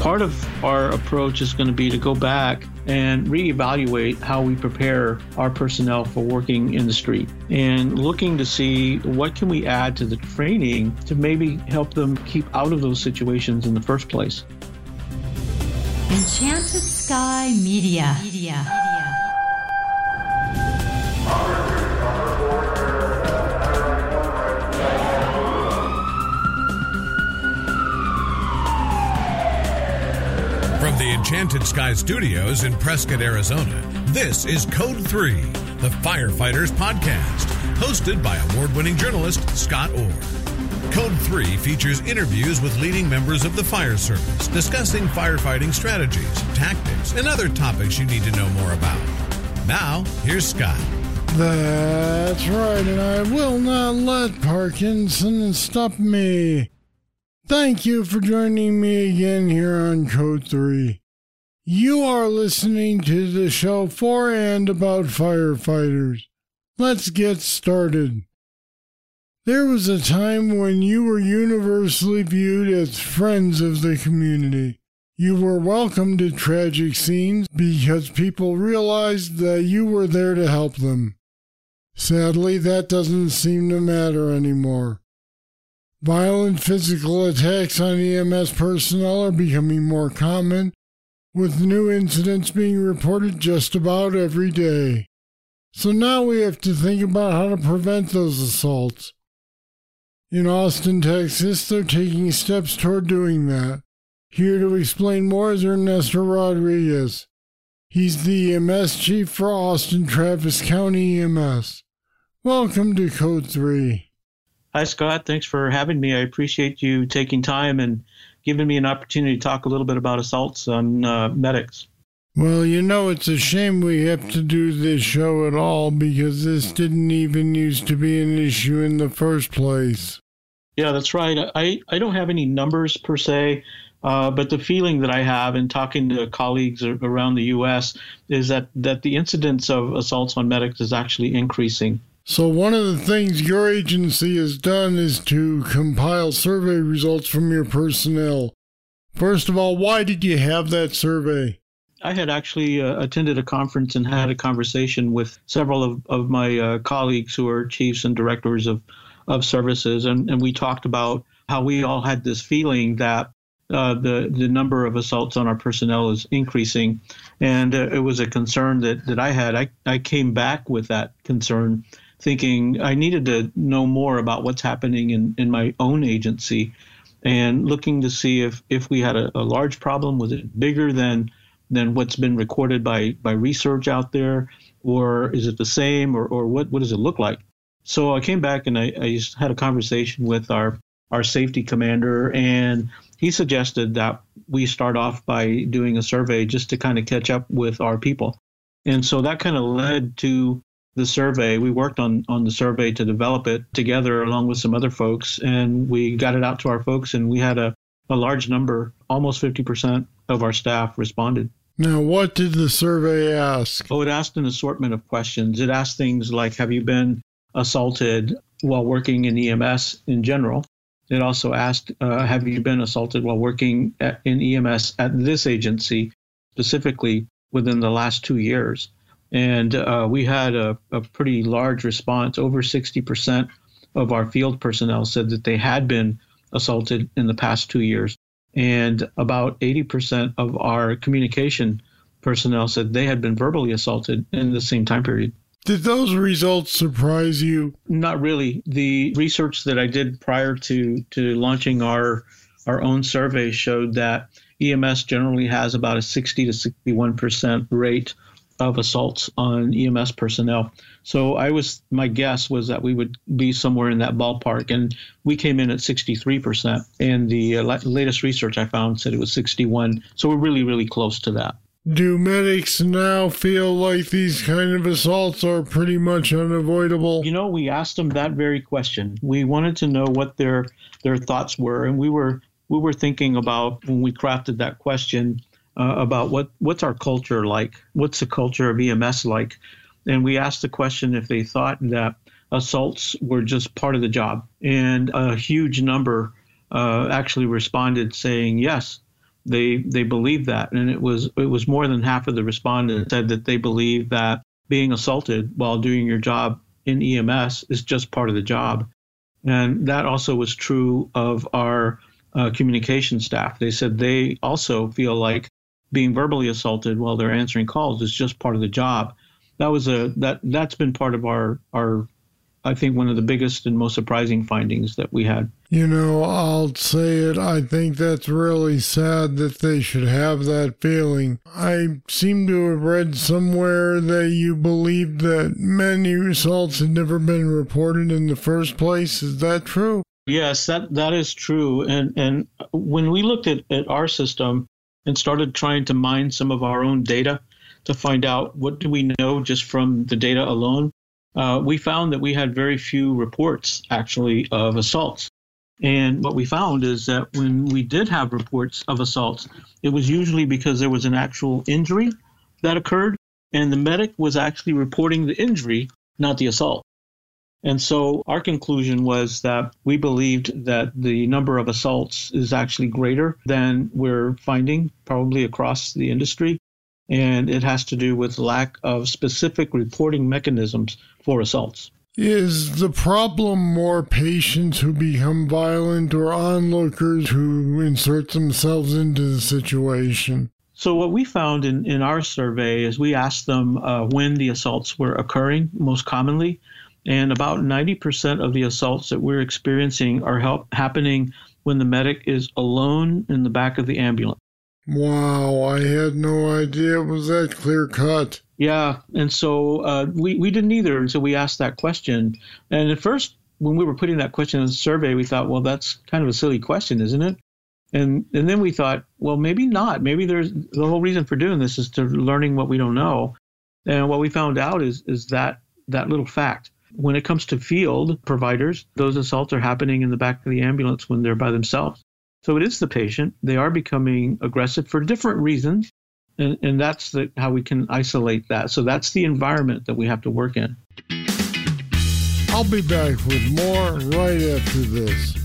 Part of our approach is going to be to go back and reevaluate how we prepare our personnel for working in the street and looking to see what can we add to the training to maybe help them keep out of those situations in the first place. Enchanted Sky Media. Media. The Enchanted Sky Studios in Prescott, Arizona, this is Code 3, the Firefighters Podcast, hosted by award winning journalist Scott Orr. Code 3 features interviews with leading members of the fire service discussing firefighting strategies, tactics, and other topics you need to know more about. Now, here's Scott. That's right, and I will not let Parkinson stop me. Thank you for joining me again here on Code 3. You are listening to the show for and about firefighters. Let's get started. There was a time when you were universally viewed as friends of the community. You were welcome to tragic scenes because people realized that you were there to help them. Sadly, that doesn't seem to matter anymore. Violent physical attacks on EMS personnel are becoming more common, with new incidents being reported just about every day. So now we have to think about how to prevent those assaults. In Austin, Texas, they're taking steps toward doing that. Here to explain more is Ernesto Rodriguez. He's the EMS chief for Austin Travis County EMS. Welcome to Code 3. Hi, Scott. Thanks for having me. I appreciate you taking time and giving me an opportunity to talk a little bit about assaults on uh, medics. Well, you know, it's a shame we have to do this show at all because this didn't even used to be an issue in the first place. Yeah, that's right. I, I don't have any numbers per se, uh, but the feeling that I have in talking to colleagues around the U.S. is that, that the incidence of assaults on medics is actually increasing. So, one of the things your agency has done is to compile survey results from your personnel. First of all, why did you have that survey? I had actually uh, attended a conference and had a conversation with several of, of my uh, colleagues who are chiefs and directors of, of services, and, and we talked about how we all had this feeling that uh, the the number of assaults on our personnel is increasing, and uh, it was a concern that, that I had. I, I came back with that concern thinking I needed to know more about what's happening in, in my own agency and looking to see if, if we had a, a large problem. Was it bigger than than what's been recorded by, by research out there? Or is it the same? Or, or what, what does it look like? So I came back and I, I had a conversation with our, our safety commander, and he suggested that we start off by doing a survey just to kind of catch up with our people. And so that kind of led to the survey. We worked on on the survey to develop it together along with some other folks, and we got it out to our folks, and we had a, a large number, almost 50% of our staff responded. Now, what did the survey ask? Oh, it asked an assortment of questions. It asked things like Have you been assaulted while working in EMS in general? It also asked uh, Have you been assaulted while working at, in EMS at this agency, specifically within the last two years? And uh, we had a, a pretty large response. Over 60% of our field personnel said that they had been assaulted in the past two years. And about 80% of our communication personnel said they had been verbally assaulted in the same time period. Did those results surprise you? Not really. The research that I did prior to, to launching our our own survey showed that EMS generally has about a 60 to 61% rate of assaults on EMS personnel. So I was my guess was that we would be somewhere in that ballpark, and we came in at 63%. And the uh, latest research I found said it was 61. So we're really, really close to that. Do medics now feel like these kind of assaults are pretty much unavoidable? You know, we asked them that very question. We wanted to know what their their thoughts were, and we were we were thinking about when we crafted that question uh, about what what's our culture like? What's the culture of EMS like? And we asked the question if they thought that assaults were just part of the job, and a huge number uh, actually responded saying yes. they they believed that, and it was it was more than half of the respondents said that they believe that being assaulted while doing your job in EMS is just part of the job, and that also was true of our uh, communication staff. They said they also feel like being verbally assaulted while they're answering calls is just part of the job. That was a that that's been part of our our I think one of the biggest and most surprising findings that we had. You know, I'll say it. I think that's really sad that they should have that feeling. I seem to have read somewhere that you believe that many assaults had never been reported in the first place. Is that true? Yes, that, that is true. And and when we looked at, at our system and started trying to mine some of our own data to find out what do we know just from the data alone, uh, we found that we had very few reports actually of assaults. And what we found is that when we did have reports of assaults, it was usually because there was an actual injury that occurred, and the medic was actually reporting the injury, not the assault. And so our conclusion was that we believed that the number of assaults is actually greater than we're finding probably across the industry and it has to do with lack of specific reporting mechanisms for assaults. Is the problem more patients who become violent or onlookers who insert themselves into the situation? So, what we found in, in our survey is we asked them uh, when the assaults were occurring most commonly. And about 90% of the assaults that we're experiencing are help, happening when the medic is alone in the back of the ambulance. Wow, I had no idea it was that clear cut. Yeah, and so uh, we we didn't either until we asked that question. And at first, when we were putting that question in the survey, we thought, well, that's kind of a silly question, isn't it? And and then we thought, well, maybe not. Maybe there's the whole reason for doing this is to learning what we don't know. And what we found out is is that that little fact. When it comes to field providers, those assaults are happening in the back of the ambulance when they're by themselves. So it is the patient. They are becoming aggressive for different reasons. And, and that's the, how we can isolate that. So that's the environment that we have to work in. I'll be back with more right after this.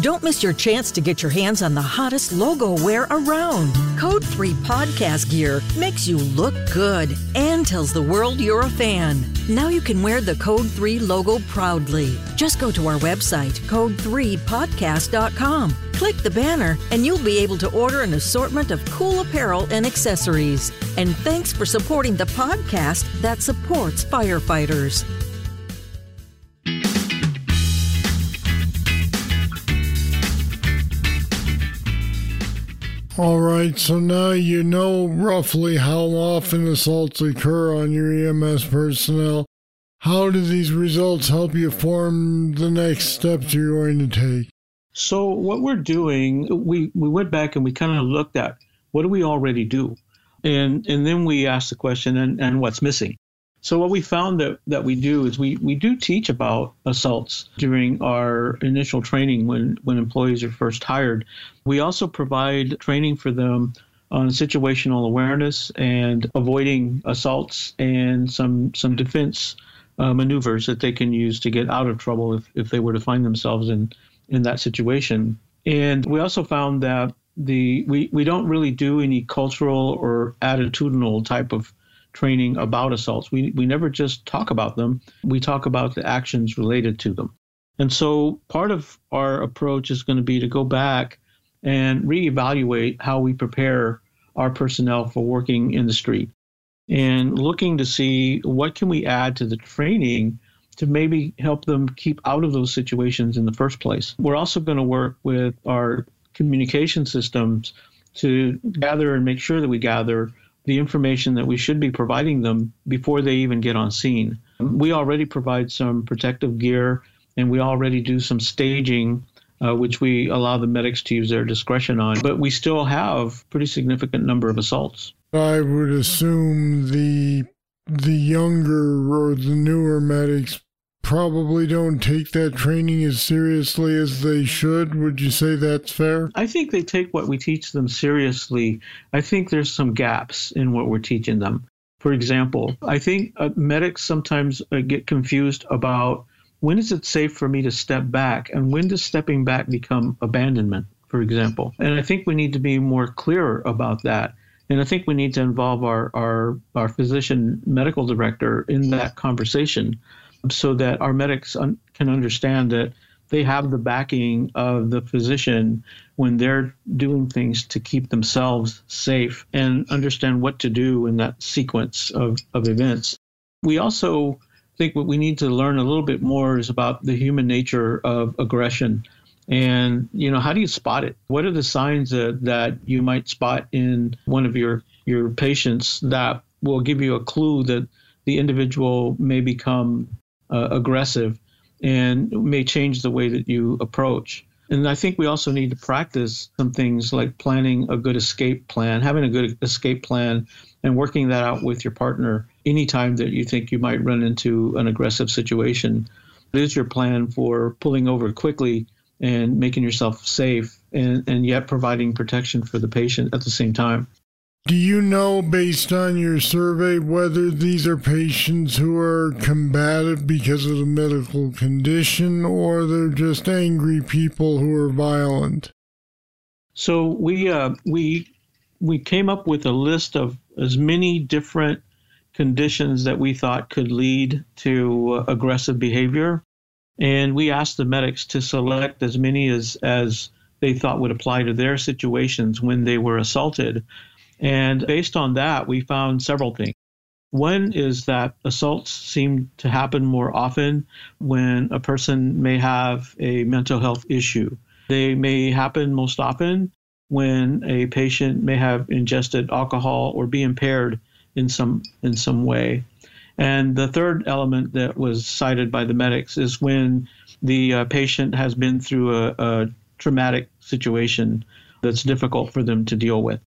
Don't miss your chance to get your hands on the hottest logo wear around. Code 3 podcast gear makes you look good and tells the world you're a fan. Now you can wear the Code 3 logo proudly. Just go to our website, code3podcast.com. Click the banner, and you'll be able to order an assortment of cool apparel and accessories. And thanks for supporting the podcast that supports firefighters. All right, so now you know roughly how often assaults occur on your EMS personnel. How do these results help you form the next steps you're going to take? So what we're doing, we, we went back and we kind of looked at what do we already do? And and then we asked the question and, and what's missing? So what we found that, that we do is we, we do teach about assaults during our initial training when, when employees are first hired. We also provide training for them on situational awareness and avoiding assaults and some some defense uh, maneuvers that they can use to get out of trouble if, if they were to find themselves in, in that situation. And we also found that the we, we don't really do any cultural or attitudinal type of training about assaults. We, we never just talk about them, we talk about the actions related to them. And so part of our approach is going to be to go back and reevaluate how we prepare our personnel for working in the street and looking to see what can we add to the training to maybe help them keep out of those situations in the first place. We're also going to work with our communication systems to gather and make sure that we gather the information that we should be providing them before they even get on scene. We already provide some protective gear and we already do some staging, uh, which we allow the medics to use their discretion on, but we still have pretty significant number of assaults. I would assume the the younger or the newer medics probably don't take that training as seriously as they should. Would you say that's fair? I think they take what we teach them seriously. I think there's some gaps in what we're teaching them. For example, I think uh, medics sometimes uh, get confused about when is it safe for me to step back? And when does stepping back become abandonment, for example? And I think we need to be more clear about that. And I think we need to involve our, our, our physician medical director in that conversation so that our medics un- can understand that they have the backing of the physician when they're doing things to keep themselves safe and understand what to do in that sequence of, of events. We also think what we need to learn a little bit more is about the human nature of aggression. And, you know, how do you spot it? What are the signs that, that you might spot in one of your, your patients that will give you a clue that the individual may become uh, aggressive and may change the way that you approach? And I think we also need to practice some things like planning a good escape plan, having a good escape plan, and working that out with your partner anytime that you think you might run into an aggressive situation. What is your plan for pulling over quickly and making yourself safe and, and yet providing protection for the patient at the same time? Do you know, based on your survey, whether these are patients who are combative because of the medical condition or they're just angry people who are violent? So we uh, we we came up with a list of as many different conditions that we thought could lead to uh, aggressive behavior, and we asked the medics to select as many as as they thought would apply to their situations when they were assaulted and based on that, we found several things. One is that assaults seem to happen more often when a person may have a mental health issue. They may happen most often when a patient may have ingested alcohol or be impaired in some in some way. And the third element that was cited by the medics is when the uh, patient has been through a, a traumatic situation that's difficult for them to deal with.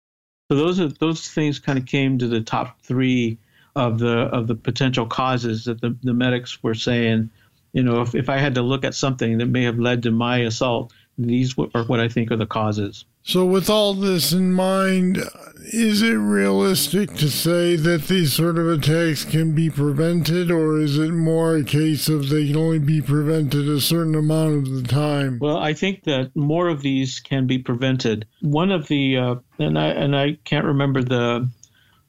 So those are those things kind of came to the top three of the of the potential causes that the, the medics were saying. You know, if, if I had to look at something that may have led to my assault, these are what I think are the causes. So, with all this in mind, is it realistic to say that these sort of attacks can be prevented, or is it more a case of they can only be prevented a certain amount of the time? Well, I think that more of these can be prevented. One of the uh, and I and I can't remember the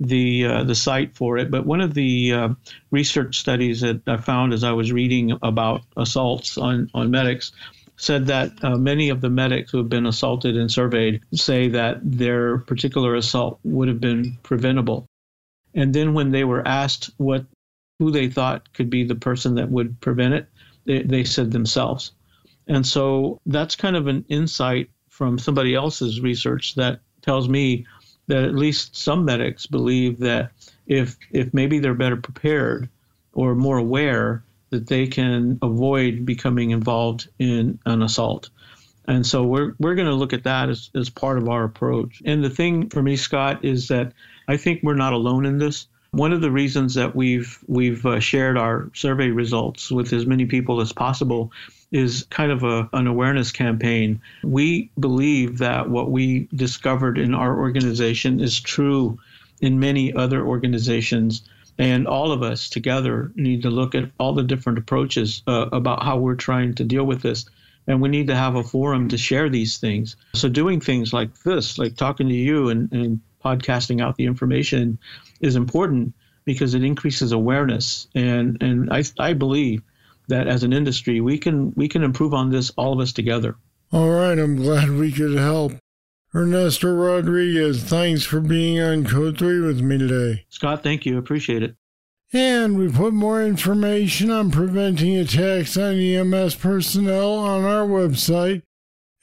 the uh, the site for it, but one of the uh, research studies that I found as I was reading about assaults on on medics said that uh, many of the medics who have been assaulted and surveyed say that their particular assault would have been preventable. And then when they were asked what who they thought could be the person that would prevent it, they, they said themselves. And so that's kind of an insight from somebody else's research that tells me that at least some medics believe that if if maybe they're better prepared or more aware that they can avoid becoming involved in an assault. And so we're, we're going to look at that as, as part of our approach. And the thing for me, Scott, is that I think we're not alone in this. One of the reasons that we've we've uh, shared our survey results with as many people as possible is kind of a, an awareness campaign. We believe that what we discovered in our organization is true in many other organizations and all of us together need to look at all the different approaches uh, about how we're trying to deal with this. And we need to have a forum to share these things. So, doing things like this, like talking to you and, and podcasting out the information, is important because it increases awareness. And, and I, I believe that as an industry, we can, we can improve on this, all of us together. All right. I'm glad we could help. Ernesto Rodriguez, thanks for being on Code 3 with me today. Scott, thank you. Appreciate it. And we put more information on preventing attacks on EMS personnel on our website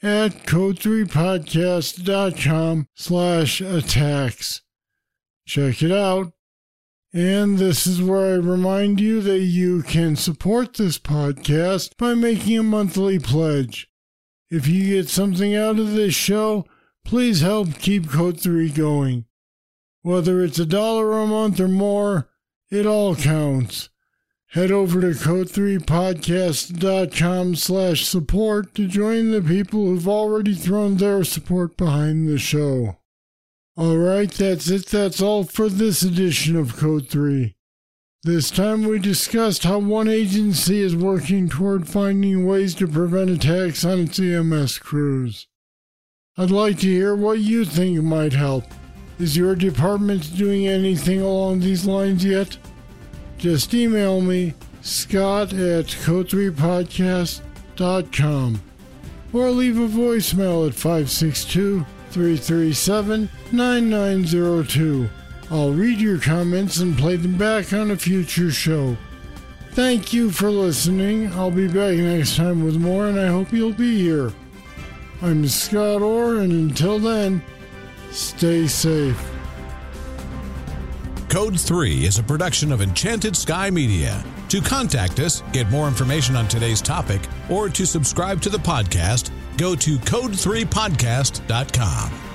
at code3podcast.com slash attacks. Check it out. And this is where I remind you that you can support this podcast by making a monthly pledge. If you get something out of this show, please help keep Code 3 going. Whether it's a dollar a month or more, it all counts. Head over to code3podcast.com slash support to join the people who've already thrown their support behind the show. All right, that's it. That's all for this edition of Code 3. This time we discussed how one agency is working toward finding ways to prevent attacks on its EMS crews. I'd like to hear what you think might help. Is your department doing anything along these lines yet? Just email me, scott at code3podcast.com, or leave a voicemail at 562 337 9902. I'll read your comments and play them back on a future show. Thank you for listening. I'll be back next time with more, and I hope you'll be here. I'm Scott Orr, and until then, stay safe. Code 3 is a production of Enchanted Sky Media. To contact us, get more information on today's topic, or to subscribe to the podcast, go to code3podcast.com.